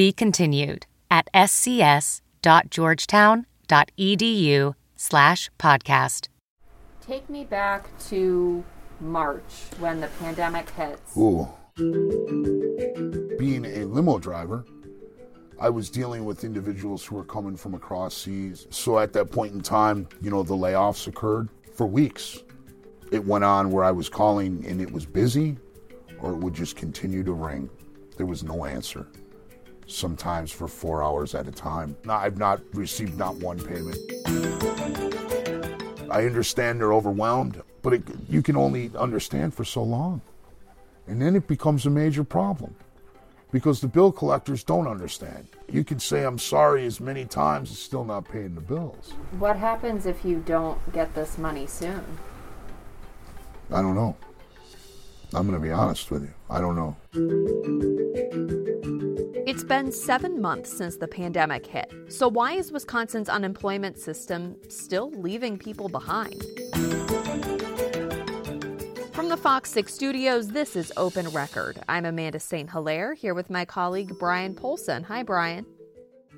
Be continued at scs.georgetown.edu slash podcast. Take me back to March when the pandemic hits. Ooh. Being a limo driver, I was dealing with individuals who were coming from across seas. So at that point in time, you know, the layoffs occurred for weeks. It went on where I was calling and it was busy, or it would just continue to ring. There was no answer. Sometimes for four hours at a time. I've not received not one payment. I understand they're overwhelmed, but it, you can only understand for so long. And then it becomes a major problem because the bill collectors don't understand. You can say, I'm sorry as many times, it's still not paying the bills. What happens if you don't get this money soon? I don't know. I'm going to be honest with you. I don't know. It's been seven months since the pandemic hit. So, why is Wisconsin's unemployment system still leaving people behind? From the Fox 6 studios, this is Open Record. I'm Amanda St. Hilaire here with my colleague Bryan Polcyn. Hi, Brian.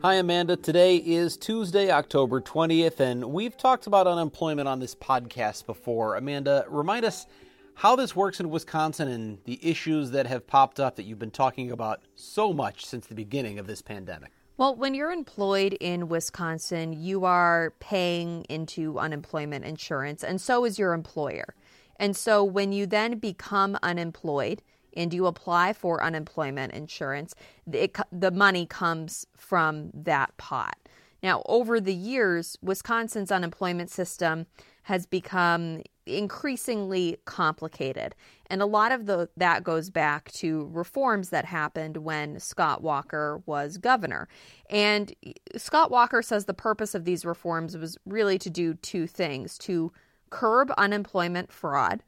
Hi, Amanda. Today is Tuesday, October 20th, and we've talked about unemployment on this podcast before. Amanda, remind us how this works in Wisconsin and the issues that have popped up that you've been talking about so much since the beginning of this pandemic. Well, when you're employed in Wisconsin, you are paying into unemployment insurance, and so is your employer. And so when you then become unemployed and you apply for unemployment insurance, it, the money comes from that pot. Now, over the years, Wisconsin's unemployment system has become increasingly complicated. And a lot of the, that goes back to reforms that happened when Scott Walker was governor. And Scott Walker says the purpose of these reforms was really to do two things to curb unemployment fraud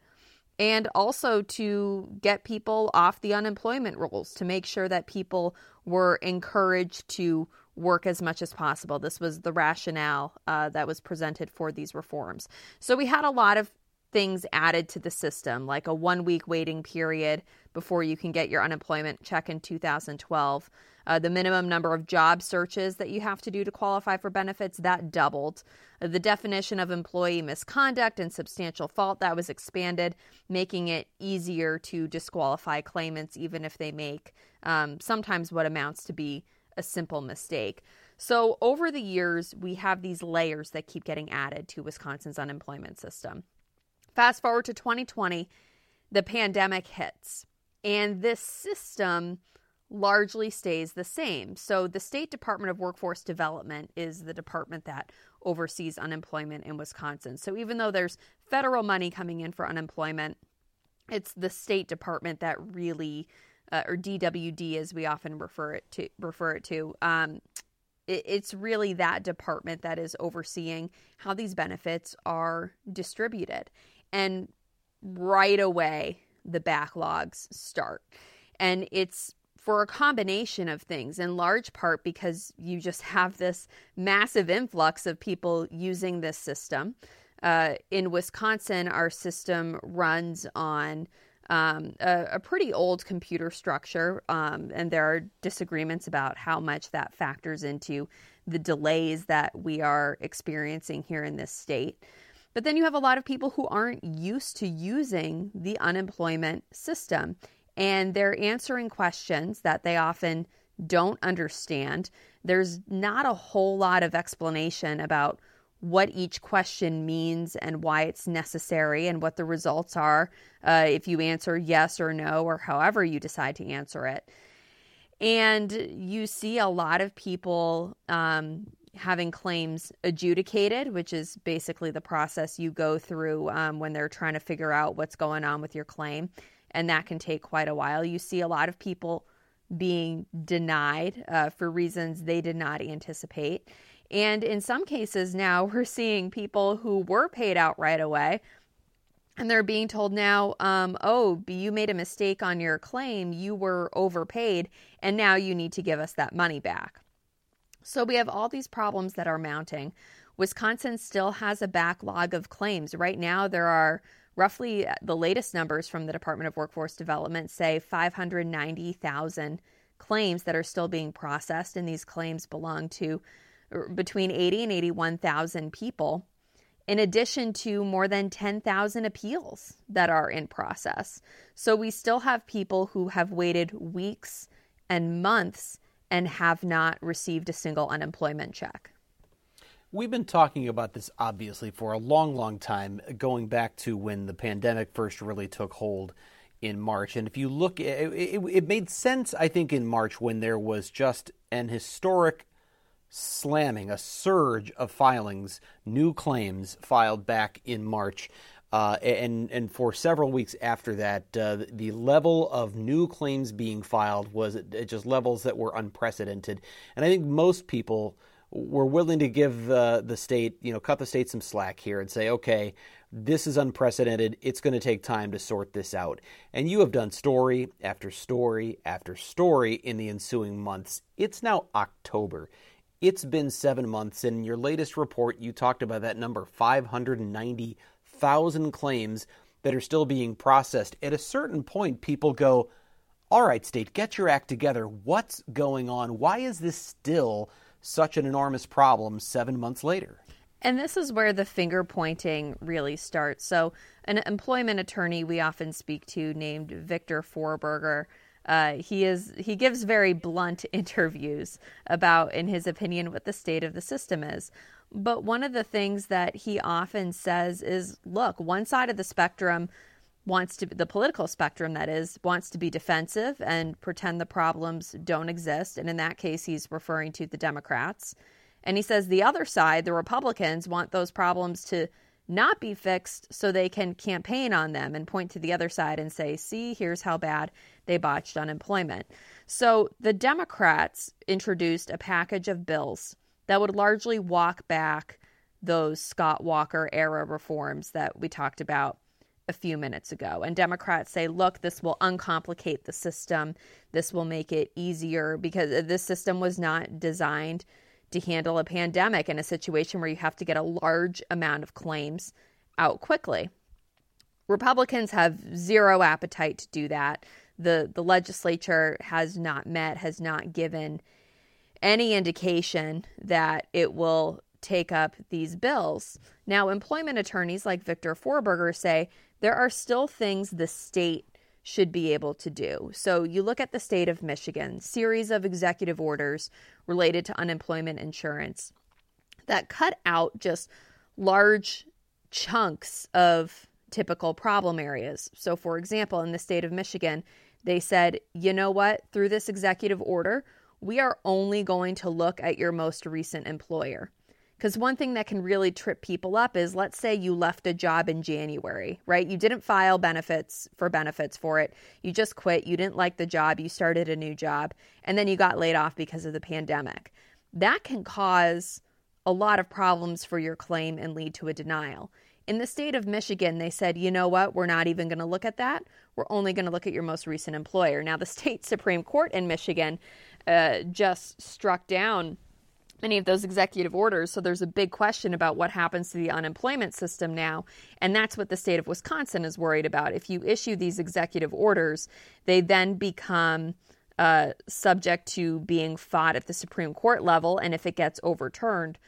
and also to get people off the unemployment rolls to make sure that people were encouraged to work as much as possible. This was the rationale uh, that was presented for these reforms. So we had a lot of things added to the system, like a one week waiting period before you can get your unemployment check in 2012. Uh, the minimum number of job searches that you have to do to qualify for benefits that doubled. Uh, the definition of employee misconduct and substantial fault that was expanded, making it easier to disqualify claimants even if they make um, sometimes what amounts to be a simple mistake. So over the years, we have these layers that keep getting added to Wisconsin's unemployment system. Fast forward to 2020, the pandemic hits, and this system largely stays the same. So, the State Department of Workforce Development is the department that oversees unemployment in Wisconsin. So, even though there's federal money coming in for unemployment, it's the State Department that really, uh, or DWD as we often refer it to, refer it to, um, it, it's really that department that is overseeing how these benefits are distributed. And right away, the backlogs start. And it's for a combination of things, in large part because you just have this massive influx of people using this system. Uh, in Wisconsin, our system runs on um, a, a, pretty old computer structure, um, and there are disagreements about how much that factors into the delays that we are experiencing here in this state. But then you have a lot of people who aren't used to using the unemployment system and they're answering questions that they often don't understand. There's not a whole lot of explanation about what each question means and why it's necessary and what the results are uh, if you answer yes or no or however you decide to answer it. And you see a lot of people um, having claims adjudicated, which is basically the process you go through um, when they're trying to figure out what's going on with your claim and that can take quite a while. You see a lot of people being denied uh, for reasons they did not anticipate. And in some cases, now we're seeing people who were paid out right away and they're being told now, um, oh, you made a mistake on your claim, you were overpaid, and now you need to give us that money back. So we have all these problems that are mounting. Wisconsin still has a backlog of claims. Right now, there are roughly the latest numbers from the Department of Workforce Development say 590,000 claims that are still being processed, and these claims belong to er, between 80 and 81,000 people in addition to more than 10,000 appeals that are in process. So we still have people who have waited weeks and months and have not received a single unemployment check. We've been talking about this obviously for a long, long time, going back to when the pandemic first really took hold in March. And if you look, it, it, it made sense, I think, in March when there was just an historic slamming, a surge of filings, new claims filed back in March. Uh, and and for several weeks after that, uh, the level of new claims being filed was at just levels that were unprecedented. And I think most people were willing to give uh, the state, you know, cut the state some slack here and say, okay, this is unprecedented. It's going to take time to sort this out. And you have done story after story after story in the ensuing months. It's now October. It's been seven months, and in your latest report, you talked about that number 590,000 claims that are still being processed. At a certain point, people go, All right, state, get your act together. What's going on? Why is this still such an enormous problem seven months later? And this is where the finger pointing really starts. So, an employment attorney we often speak to named Victor Forberger uh, he is he gives very blunt interviews about, in his opinion, what the state of the system is. But one of the things that he often says is, look, one side of the spectrum wants to the political spectrum that is wants to be defensive and pretend the problems don't exist and in that case he's referring to the democrats and he says the other side the republicans want those problems to not be fixed so they can campaign on them and point to the other side and say, see, here's how bad they botched unemployment. So the Democrats introduced a package of bills that would largely walk back those Scott Walker era reforms that we talked about a few minutes ago. And Democrats say, look, this will uncomplicate the system. This will make it easier because this system was not designed to handle a pandemic in a situation where you have to get a large amount of claims out quickly. Republicans have zero appetite to do that. The the legislature has not met, has not given any indication that it will take up these bills. Now, employment attorneys like Victor Forberger say there are still things the state should be able to do. So you look at the state of Michigan, series of executive orders related to unemployment insurance that cut out just large chunks of typical problem areas. So for example, in the state of Michigan, they said, "You know what? Through this executive order, we are only going to look at your most recent employer." Because one thing that can really trip people up is let's say you left a job in January, right? You didn't file benefits for benefits for it. You just quit. You didn't like the job. You started a new job. And then you got laid off because of the pandemic. That can cause a lot of problems for your claim and lead to a denial. In the state of Michigan, they said, you know what, we're not even going to look at that. We're only going to look at your most recent employer. Now, the state Supreme Court in Michigan uh, just struck down any of those executive orders. So there's a big question about what happens to the unemployment system now. And that's what the state of Wisconsin is worried about. If you issue these executive orders, they then become uh, subject to being fought at the Supreme Court level. And if it gets overturned,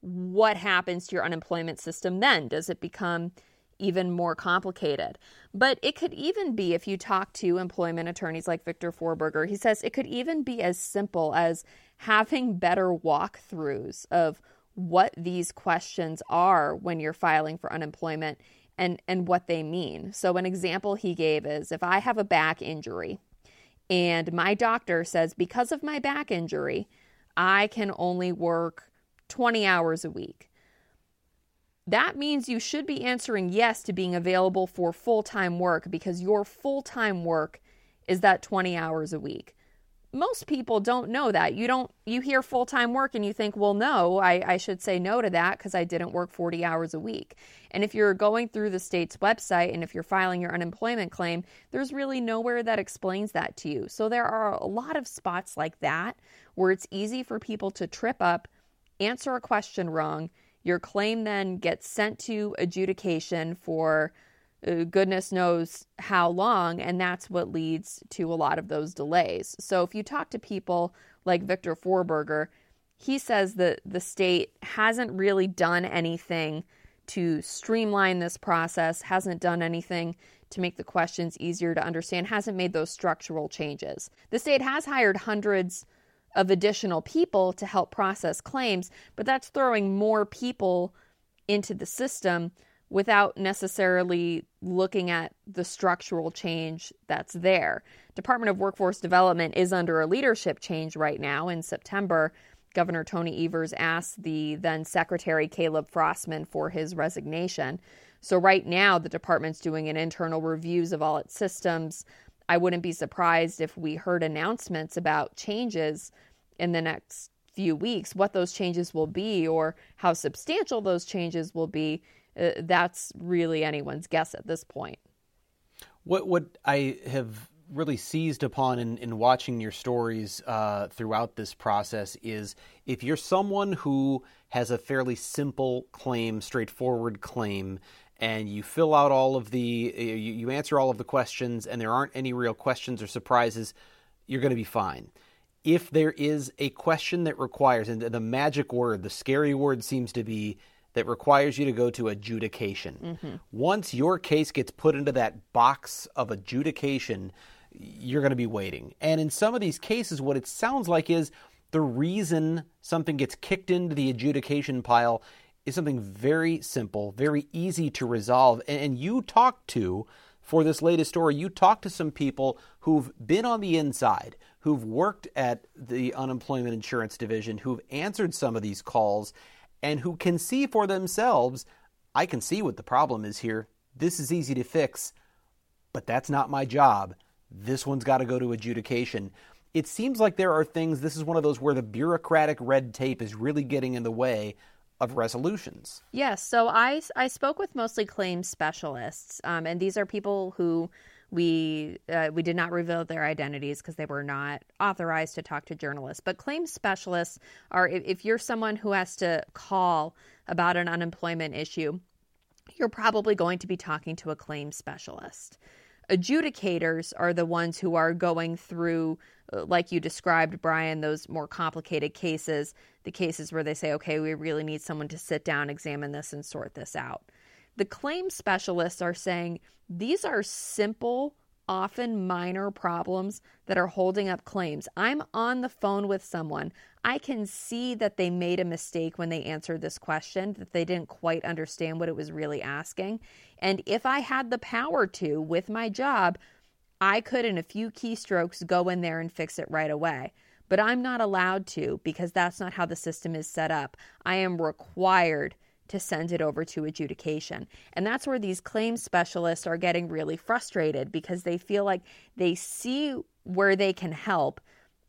what happens to your unemployment system then? Does it become even more complicated. But it could even be, if you talk to employment attorneys like Victor Forberger, he says it could even be as simple as having better walkthroughs of what these questions are when you're filing for unemployment and, and what they mean. So, an example he gave is if I have a back injury and my doctor says, because of my back injury, I can only work 20 hours a week. That means you should be answering yes to being available for full time work because your full time work is that 20 hours a week most people don't know that. You don't you hear full time work and you think, well, no, I, I should say no to that because I didn't work 40 hours a week. And if you're going through the state's website and if you're filing your unemployment claim, there's really nowhere that explains that to you. So there are a lot of spots like that where it's easy for people to trip up, answer a question wrong. Your claim then gets sent to adjudication for uh, goodness knows how long, and that's what leads to a lot of those delays. So if you talk to people like Victor Forberger, he says that the state hasn't really done anything to streamline this process, hasn't done anything to make the questions easier to understand, hasn't made those structural changes. The state has hired hundreds of additional people to help process claims, but that's throwing more people into the system without necessarily looking at the structural change that's there. Department of Workforce Development is under a leadership change right now. In September, Governor Tony Evers asked the then Secretary Caleb Frostman for his resignation. So right now the department's doing an internal reviews of all its systems. I wouldn't be surprised if we heard announcements about changes in the next few weeks, what those changes will be or how substantial those changes will be uh, that's really anyone's guess at this point. What what I have really seized upon in, in watching your stories uh, throughout this process is if you're someone who has a fairly simple claim, straightforward claim, and you fill out all of the, you, you answer all of the questions, and there aren't any real questions or surprises, you're going to be fine. If there is a question that requires, and the magic word, the scary word seems to be that requires you to go to adjudication. Mm-hmm. Once your case gets put into that box of adjudication, you're going to be waiting. And in some of these cases, what it sounds like is the reason something gets kicked into the adjudication pile is something very simple, very easy to resolve. And you talked to, for this latest story, you talked to some people who've been on the inside, who've worked at the unemployment insurance division, who've answered some of these calls, and who can see for themselves I can see what the problem is here. This is easy to fix, but that's not my job. This one's got to go to adjudication. It seems like there are things, this is one of those where the bureaucratic red tape is really getting in the way of resolutions. Yes. So I, I spoke with mostly claims specialists, um, and these are people who we uh, we did not reveal their identities because they were not authorized to talk to journalists. But claims specialists are if, if you're someone who has to call about an unemployment issue, you're probably going to be talking to a claims specialist. Adjudicators are the ones who are going through, uh, like you described, Brian, those more complicated cases, the cases where they say, okay, we really need someone to sit down, examine this, and sort this out. The claim specialists are saying these are simple, often minor problems that are holding up claims. I'm on the phone with someone. I can see that they made a mistake when they answered this question, that they didn't quite understand what it was really asking. And if I had the power to with my job, I could, in a few keystrokes, go in there and fix it right away. But I'm not allowed to because that's not how the system is set up. I am required to send it over to adjudication. And that's where these claims specialists are getting really frustrated because they feel like they see where they can help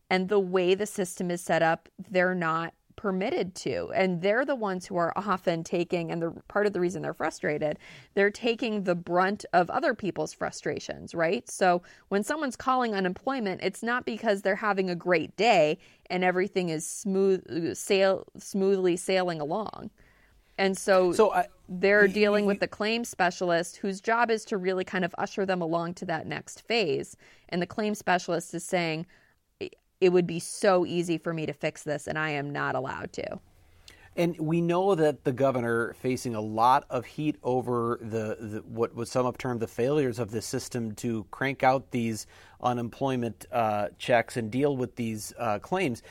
and the way the system is set up, they're not permitted to. And they're the ones who are often taking, and the part of the reason they're frustrated, they're taking the brunt of other people's frustrations, right? So when someone's calling unemployment, it's not because they're having a great day and everything is smooth sail smoothly sailing along. And so, so I, they're dealing with the claim specialist whose job is to really kind of usher them along to that next phase. And the claim specialist is saying, it would be so easy for me to fix this, and I am not allowed to. And we know that the governor facing a lot of heat over the, the what was some have termed the failures of the system to crank out these unemployment uh, checks and deal with these uh, claims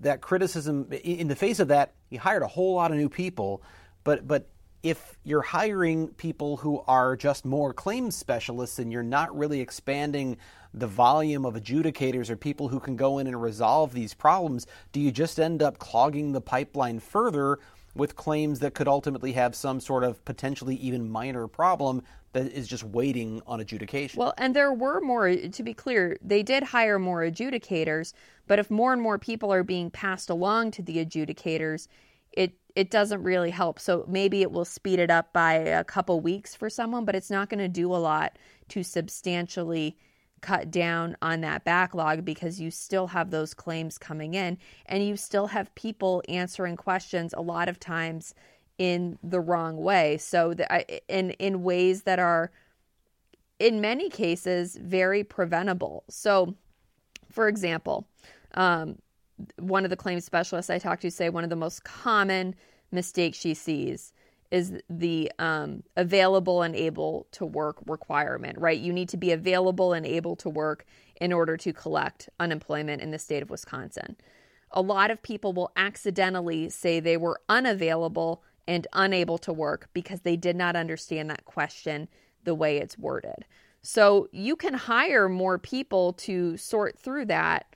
that criticism in the face of that he hired a whole lot of new people but but if you're hiring people who are just more claims specialists and you're not really expanding the volume of adjudicators or people who can go in and resolve these problems do you just end up clogging the pipeline further with claims that could ultimately have some sort of potentially even minor problem that is just waiting on adjudication. Well, and there were more, to be clear, they did hire more adjudicators, but if more and more people are being passed along to the adjudicators, it it doesn't really help. So maybe it will speed it up by a couple weeks for someone, but it's not going to do a lot to substantially cut down on that backlog because you still have those claims coming in and you still have people answering questions a lot of times in the wrong way. So the, in in ways that are in many cases very preventable. So for example, um, one of the claims specialists I talked to say one of the most common mistakes she sees is the um, available and able to work requirement, right? You need to be available and able to work in order to collect unemployment in the state of Wisconsin. A lot of people will accidentally say they were unavailable and unable to work because they did not understand that question the way it's worded. So you can hire more people to sort through that,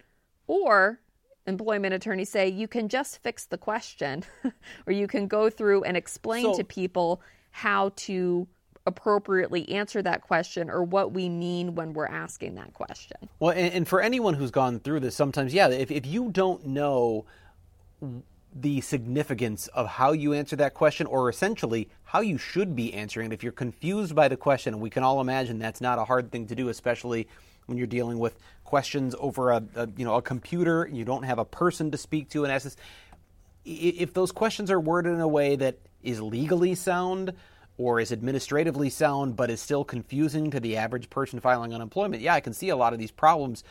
or employment attorneys say you can just fix the question or you can go through and explain so, to people how to appropriately answer that question or what we mean when we're asking that question. Well, and, and for anyone who's gone through this, sometimes, yeah, if, if you don't know the significance of how you answer that question or essentially how you should be answering it, if you're confused by the question, and we can all imagine that's not a hard thing to do, especially when you're dealing with questions over a, a you know a computer, you don't have a person to speak to, and ask this. If those questions are worded in a way that is legally sound or is administratively sound but is still confusing to the average person filing unemployment, yeah, I can see a lot of these problems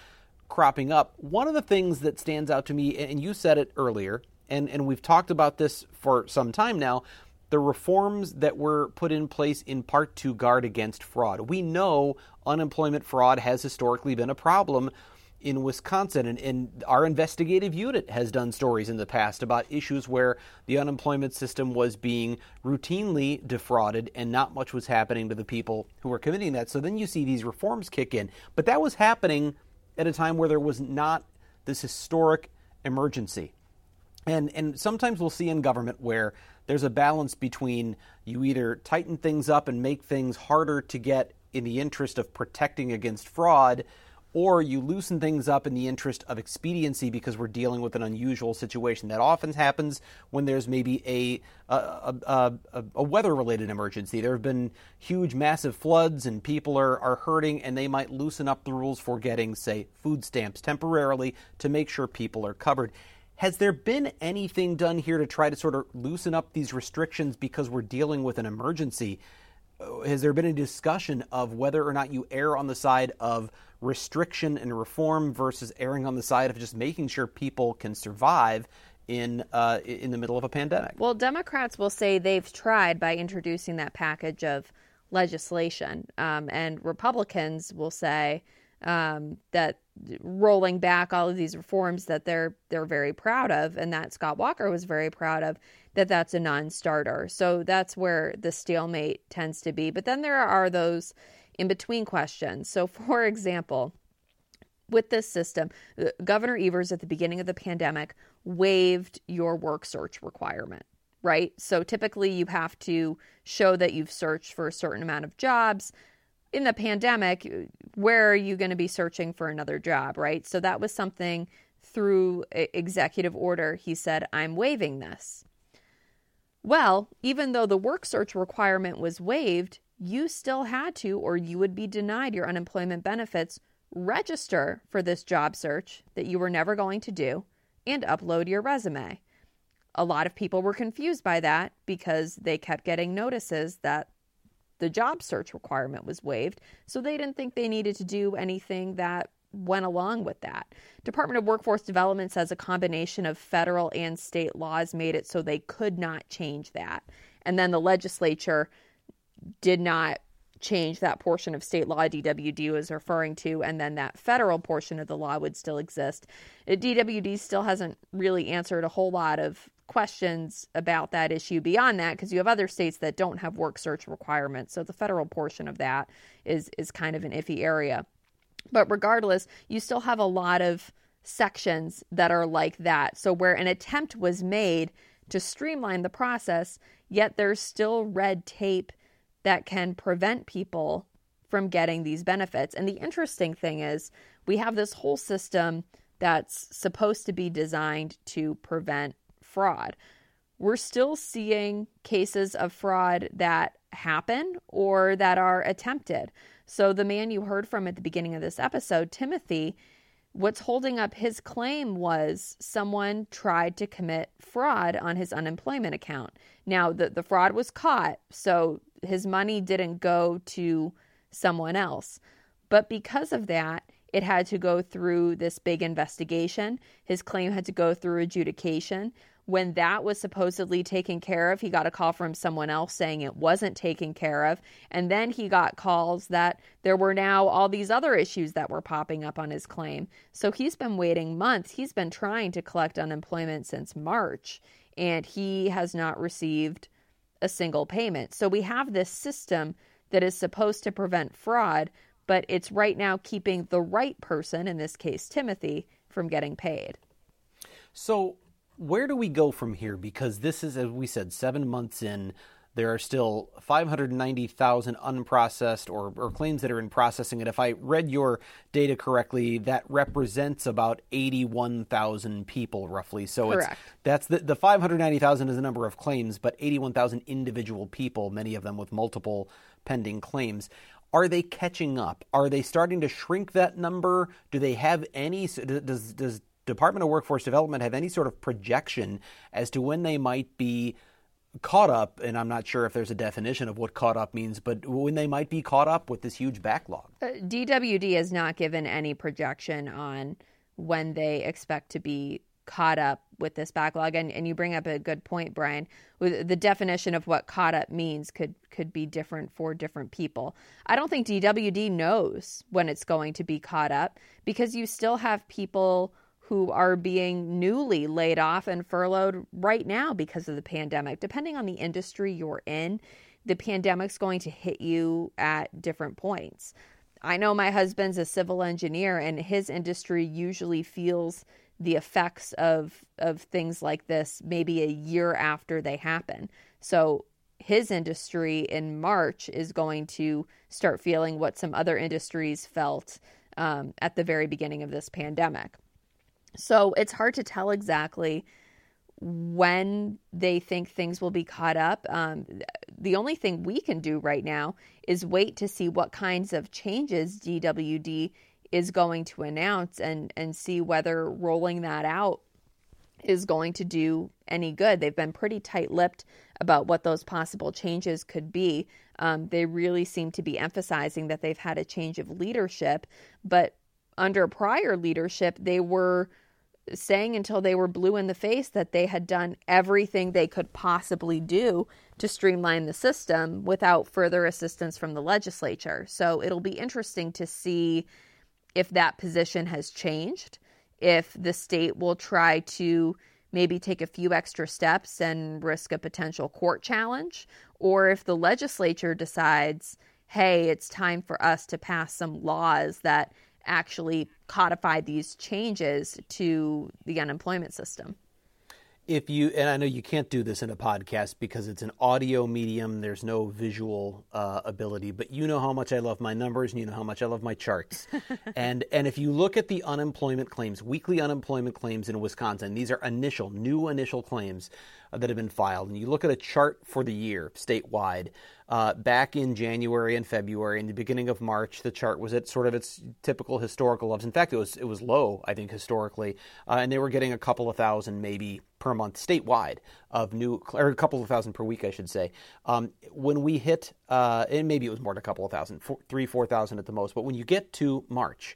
cropping up. One of the things that stands out to me, and you said it earlier, and, and we've talked about this for some time now, the reforms that were put in place in part to guard against fraud. We know unemployment fraud has historically been a problem in Wisconsin, and, and, our investigative unit has done stories in the past about issues where the unemployment system was being routinely defrauded and not much was happening to the people who were committing that. So then you see these reforms kick in. But that was happening at a time where there was not this historic emergency. And, and sometimes we'll see in government where there's a balance between you either tighten things up and make things harder to get in the interest of protecting against fraud, or you loosen things up in the interest of expediency because we're dealing with an unusual situation. That often happens when there's maybe a a, a, a, a weather related emergency. There have been huge, massive floods, and people are, are hurting, and they might loosen up the rules for getting, say, food stamps temporarily to make sure people are covered. Has there been anything done here to try to sort of loosen up these restrictions because we're dealing with an emergency? Has there been a discussion of whether or not you err on the side of restriction and reform versus erring on the side of just making sure people can survive in uh, in the middle of a pandemic? Well, Democrats will say they've tried by introducing that package of legislation, um, and Republicans will say um, that rolling back all of these reforms that they're they're very proud of and that Scott Walker was very proud of that that's a non-starter. So that's where the stalemate tends to be. But then there are those in between questions. So for example, with this system, uh, Governor Evers at the beginning of the pandemic waived your work search requirement, right? So typically you have to show that you've searched for a certain amount of jobs in the pandemic, where are you going to be searching for another job, right? So that was something through executive order. He said, I'm waiving this. Well, even though the work search requirement was waived, you still had to, or you would be denied your unemployment benefits, register for this job search that you were never going to do, and upload your resume. A lot of people were confused by that because they kept getting notices that the job search requirement was waived, so they didn't think they needed to do anything that went along with that. Department of Workforce Development says a combination of federal and state laws made it so they could not change that. And then the legislature did not change that portion of state law DWD was referring to, and then that federal portion of the law would still exist. Uh, DWD still hasn't really answered a whole lot of questions about that issue beyond that because you have other states that don't have work search requirements. So the federal portion of that is is kind of an iffy area. But regardless, you still have a lot of sections that are like that. So where an attempt was made to streamline the process, yet there's still red tape that can prevent people from getting these benefits. And the interesting thing is, we have this whole system that's supposed to be designed to prevent fraud. We're still seeing cases of fraud that happen or that are attempted. So, the man you heard from at the beginning of this episode, Timothy, what's holding up his claim was someone tried to commit fraud on his unemployment account. Now, the, the fraud was caught, so his money didn't go to someone else. But because of that, it had to go through this big investigation. His claim had to go through adjudication. When that was supposedly taken care of, he got a call from someone else saying it wasn't taken care of. And then he got calls that there were now all these other issues that were popping up on his claim. So he's been waiting months. He's been trying to collect unemployment since March, and he has not received a single payment. So we have this system that is supposed to prevent fraud, but it's right now keeping the right person, in this case Timothy, from getting paid. So, where do we go from here? Because this is, as we said, seven months in. There are still 590,000 unprocessed or, or, claims that are in processing. And if I read your data correctly, that represents about 81,000 people roughly. So Correct. it's that's the, the 590,000 is the number of claims, but 81,000 individual people, many of them with multiple pending claims. Are they catching up? Are they starting to shrink that number? Do they have any? Does does Department of Workforce Development have any sort of projection as to when they might be caught up? And I'm not sure if there's a definition of what caught up means, but when they might be caught up with this huge backlog. Uh, DWD has not given any projection on when they expect to be caught up with this backlog and, and you bring up a good point brian the definition of what caught up means could could be different for different people i don't think dwd knows when it's going to be caught up because you still have people who are being newly laid off and furloughed right now because of the pandemic depending on the industry you're in the pandemic's going to hit you at different points i know my husband's a civil engineer and his industry usually feels the effects of of things like this maybe a year after they happen. So his industry in March is going to start feeling what some other industries felt um, at the very beginning of this pandemic. So it's hard to tell exactly when they think things will be caught up. Um, the only thing we can do right now is wait to see what kinds of changes DWD is going to announce and and see whether rolling that out is going to do any good. They've been pretty tight-lipped about what those possible changes could be. Um, they really seem to be emphasizing that they've had a change of leadership, but under prior leadership, they were saying until they were blue in the face that they had done everything they could possibly do to streamline the system without further assistance from the legislature. So it'll be interesting to see if that position has changed, if the state will try to maybe take a few extra steps and risk a potential court challenge, or if the legislature decides, hey, it's time for us to pass some laws that actually codify these changes to the unemployment system if you and I know you can't do this in a podcast because it's an audio medium. There's no visual uh, ability, but you know how much I love my numbers, and you know how much I love my charts. and and if you look at the unemployment claims, weekly unemployment claims in Wisconsin, these are initial, new initial claims uh, that have been filed, and you look at a chart for the year statewide. Uh, back in January and February, in the beginning of March, the chart was at sort of its typical historical levels. In fact, it was it was low, I think, historically, uh, and they were getting a couple of thousand, maybe per month statewide of new, or a couple of thousand per week, I should say. Um, when we hit, uh, and maybe it was more than a couple of thousand, four, three, four thousand at the most, but when you get to March,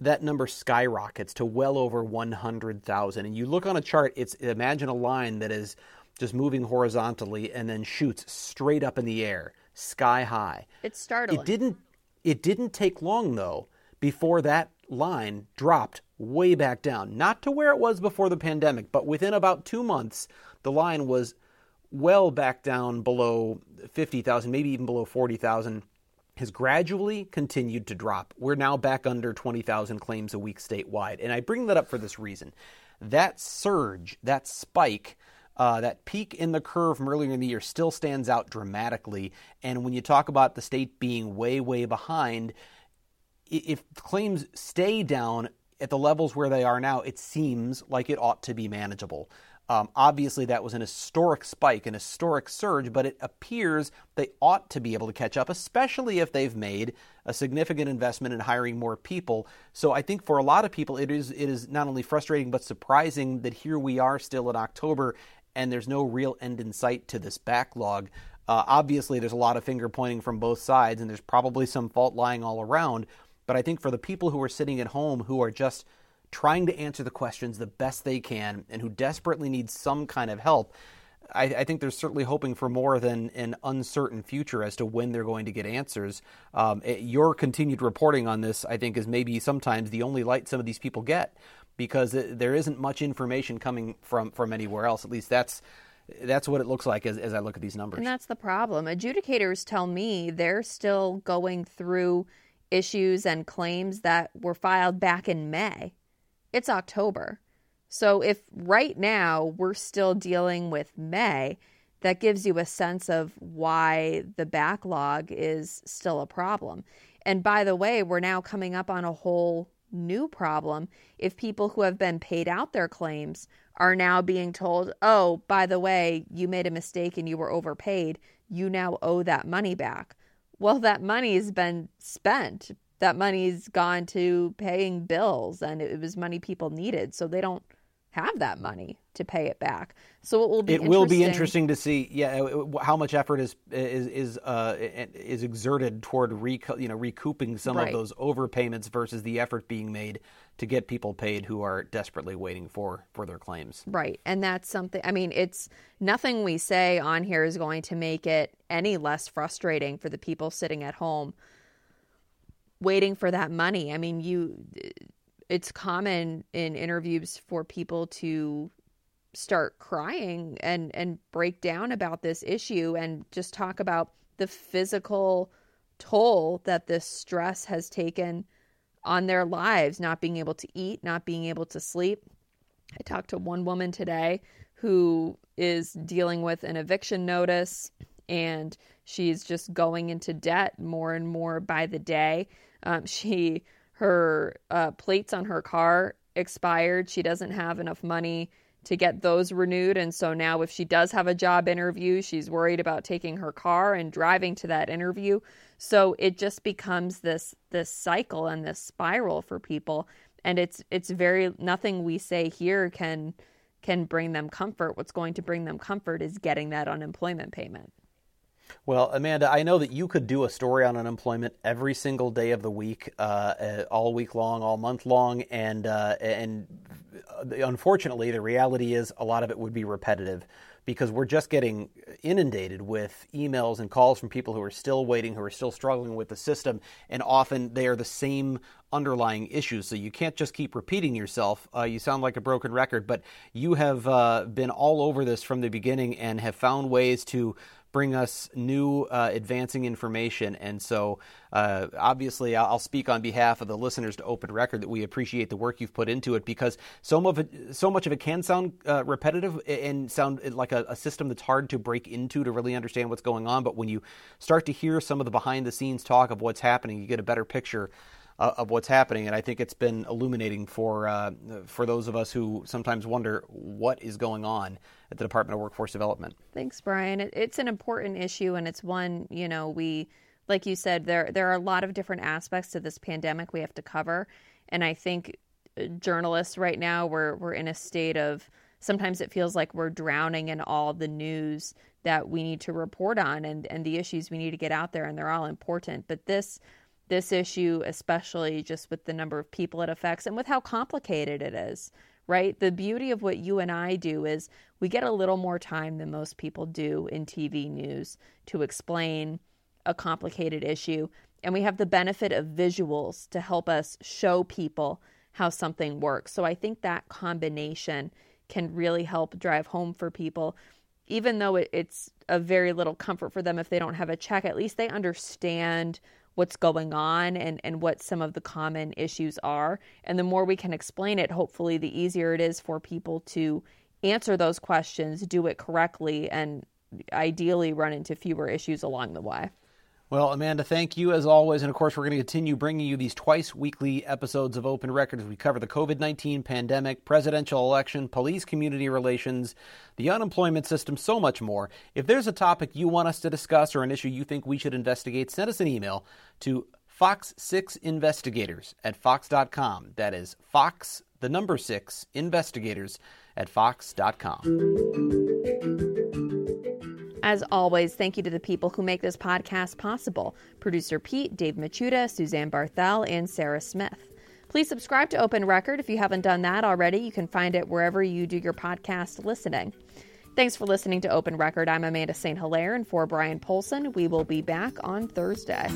that number skyrockets to well over 100,000. And you look on a chart, it's imagine a line that is just moving horizontally and then shoots straight up in the air, sky high. It's startling. It didn't it didn't take long though before that line dropped way back down. Not to where it was before the pandemic, but within about 2 months the line was well back down below 50,000, maybe even below 40,000 has gradually continued to drop. We're now back under 20,000 claims a week statewide. And I bring that up for this reason. That surge, that spike uh, that peak in the curve from earlier in the year still stands out dramatically. And when you talk about the state being way, way behind, if claims stay down at the levels where they are now, it seems like it ought to be manageable. Um, obviously, that was an historic spike, an historic surge, but it appears they ought to be able to catch up, especially if they've made a significant investment in hiring more people. So I think for a lot of people, it is it is not only frustrating but surprising that here we are still in October and there's no real end in sight to this backlog. Uh, obviously, there's a lot of finger pointing from both sides, and there's probably some fault lying all around. But I think for the people who are sitting at home who are just trying to answer the questions the best they can and who desperately need some kind of help, I, I, think they're certainly hoping for more than an uncertain future as to when they're going to get answers. Um, it, your continued reporting on this, I think, is maybe sometimes the only light some of these people get because it, there isn't much information coming from, from anywhere else. At least that's that's what it looks like as, as I look at these numbers. And that's the problem. Adjudicators tell me they're still going through issues and claims that were filed back in May. It's October. So if right now we're still dealing with May, that gives you a sense of why the backlog is still a problem. And by the way, we're now coming up on a whole new problem if people who have been paid out their claims are now being told, oh, by the way, you made a mistake and you were overpaid. You now owe that money back. Well, that money's been spent. That money's gone to paying bills and it was money people needed so they don't have that money to pay it back so it will be it will be interesting to see yeah uh, how much effort is is is uh, is exerted toward reco- you know recouping some right. of those overpayments versus the effort being made to get people paid who are desperately waiting for for their claims right and that's something i mean it's nothing we say on here is going to make it any less frustrating for the people sitting at home waiting for that money. I mean, you it's common in interviews for people to start crying and and break down about this issue and just talk about the physical toll that this stress has taken on their lives, not being able to eat, not being able to sleep. I talked to one woman today who is dealing with an eviction notice and she's just going into debt more and more by the day. Um, she her uh, plates on her car expired. She doesn't have enough money to get those renewed, and so now if she does have a job interview, she's worried about taking her car and driving to that interview. So it just becomes this this cycle and this spiral for people, and it's it's very nothing we say here can can bring them comfort. What's going to bring them comfort is getting that unemployment payment. Well, Amanda, I know that you could do a story on unemployment every single day of the week, uh, uh all week long, all month long, and uh, and unfortunately, the reality is a lot of it would be repetitive because we're just getting inundated with emails and calls from people who are still waiting, who are still struggling with the system, and often they are the same underlying issues. So you can't just keep repeating yourself. Uh, you sound like a broken record, but you have uh, been all over this from the beginning and have found ways to bring us new uh, advancing information. And so, uh, obviously, I'll speak on behalf of the listeners to Open Record that we appreciate the work you've put into it because so much of it, so much of it can sound uh, repetitive and sound like a, a, system that's hard to break into to really understand what's going on. But when you start to hear some of the behind the scenes talk of what's happening, you get a better picture uh, of what's happening, and I think it's been illuminating for uh, for those of us who sometimes wonder what is going on at the Department of Workforce Development. Thanks, Brian. It's an important issue, and it's one you know we, like you said, there there are a lot of different aspects to this pandemic we have to cover, and I think uh, journalists right now we're we're in a state of sometimes it feels like we're drowning in all the news that we need to report on and and the issues we need to get out there and they're all important but this this issue, especially just with the number of people it affects and with how complicated it is, right? The beauty of what you and I do is we get a little more time than most people do in TV news to explain a complicated issue. And we have the benefit of visuals to help us show people how something works. So I think that combination can really help drive home for people. Even though it's a very little comfort for them if they don't have a check, at least they understand what's going on and, and what some of the common issues are. And the more we can explain it, hopefully, the easier it is for people to answer those questions, do it correctly, and ideally run into fewer issues along the way. Well, Amanda, thank you as always. And of course, we're going to continue bringing you these twice weekly episodes of Open Record as we cover the COVID 19 pandemic, presidential election, police community relations, the unemployment system, so much more. If there's a topic you want us to discuss or an issue you think we should investigate, send us an email to fox6investigators at fox.com. That is Fox, the number six, investigators at fox.com. As always, thank you to the people who make this podcast possible producer Pete, Dave Machuda, Suzanne Barthel, and Sarah Smith. Please subscribe to Open Record if you haven't done that already. You can find it wherever you do your podcast listening. Thanks for listening to Open Record. I'm Amanda St. Hilaire, and for Bryan Polcyn, we will be back on Thursday.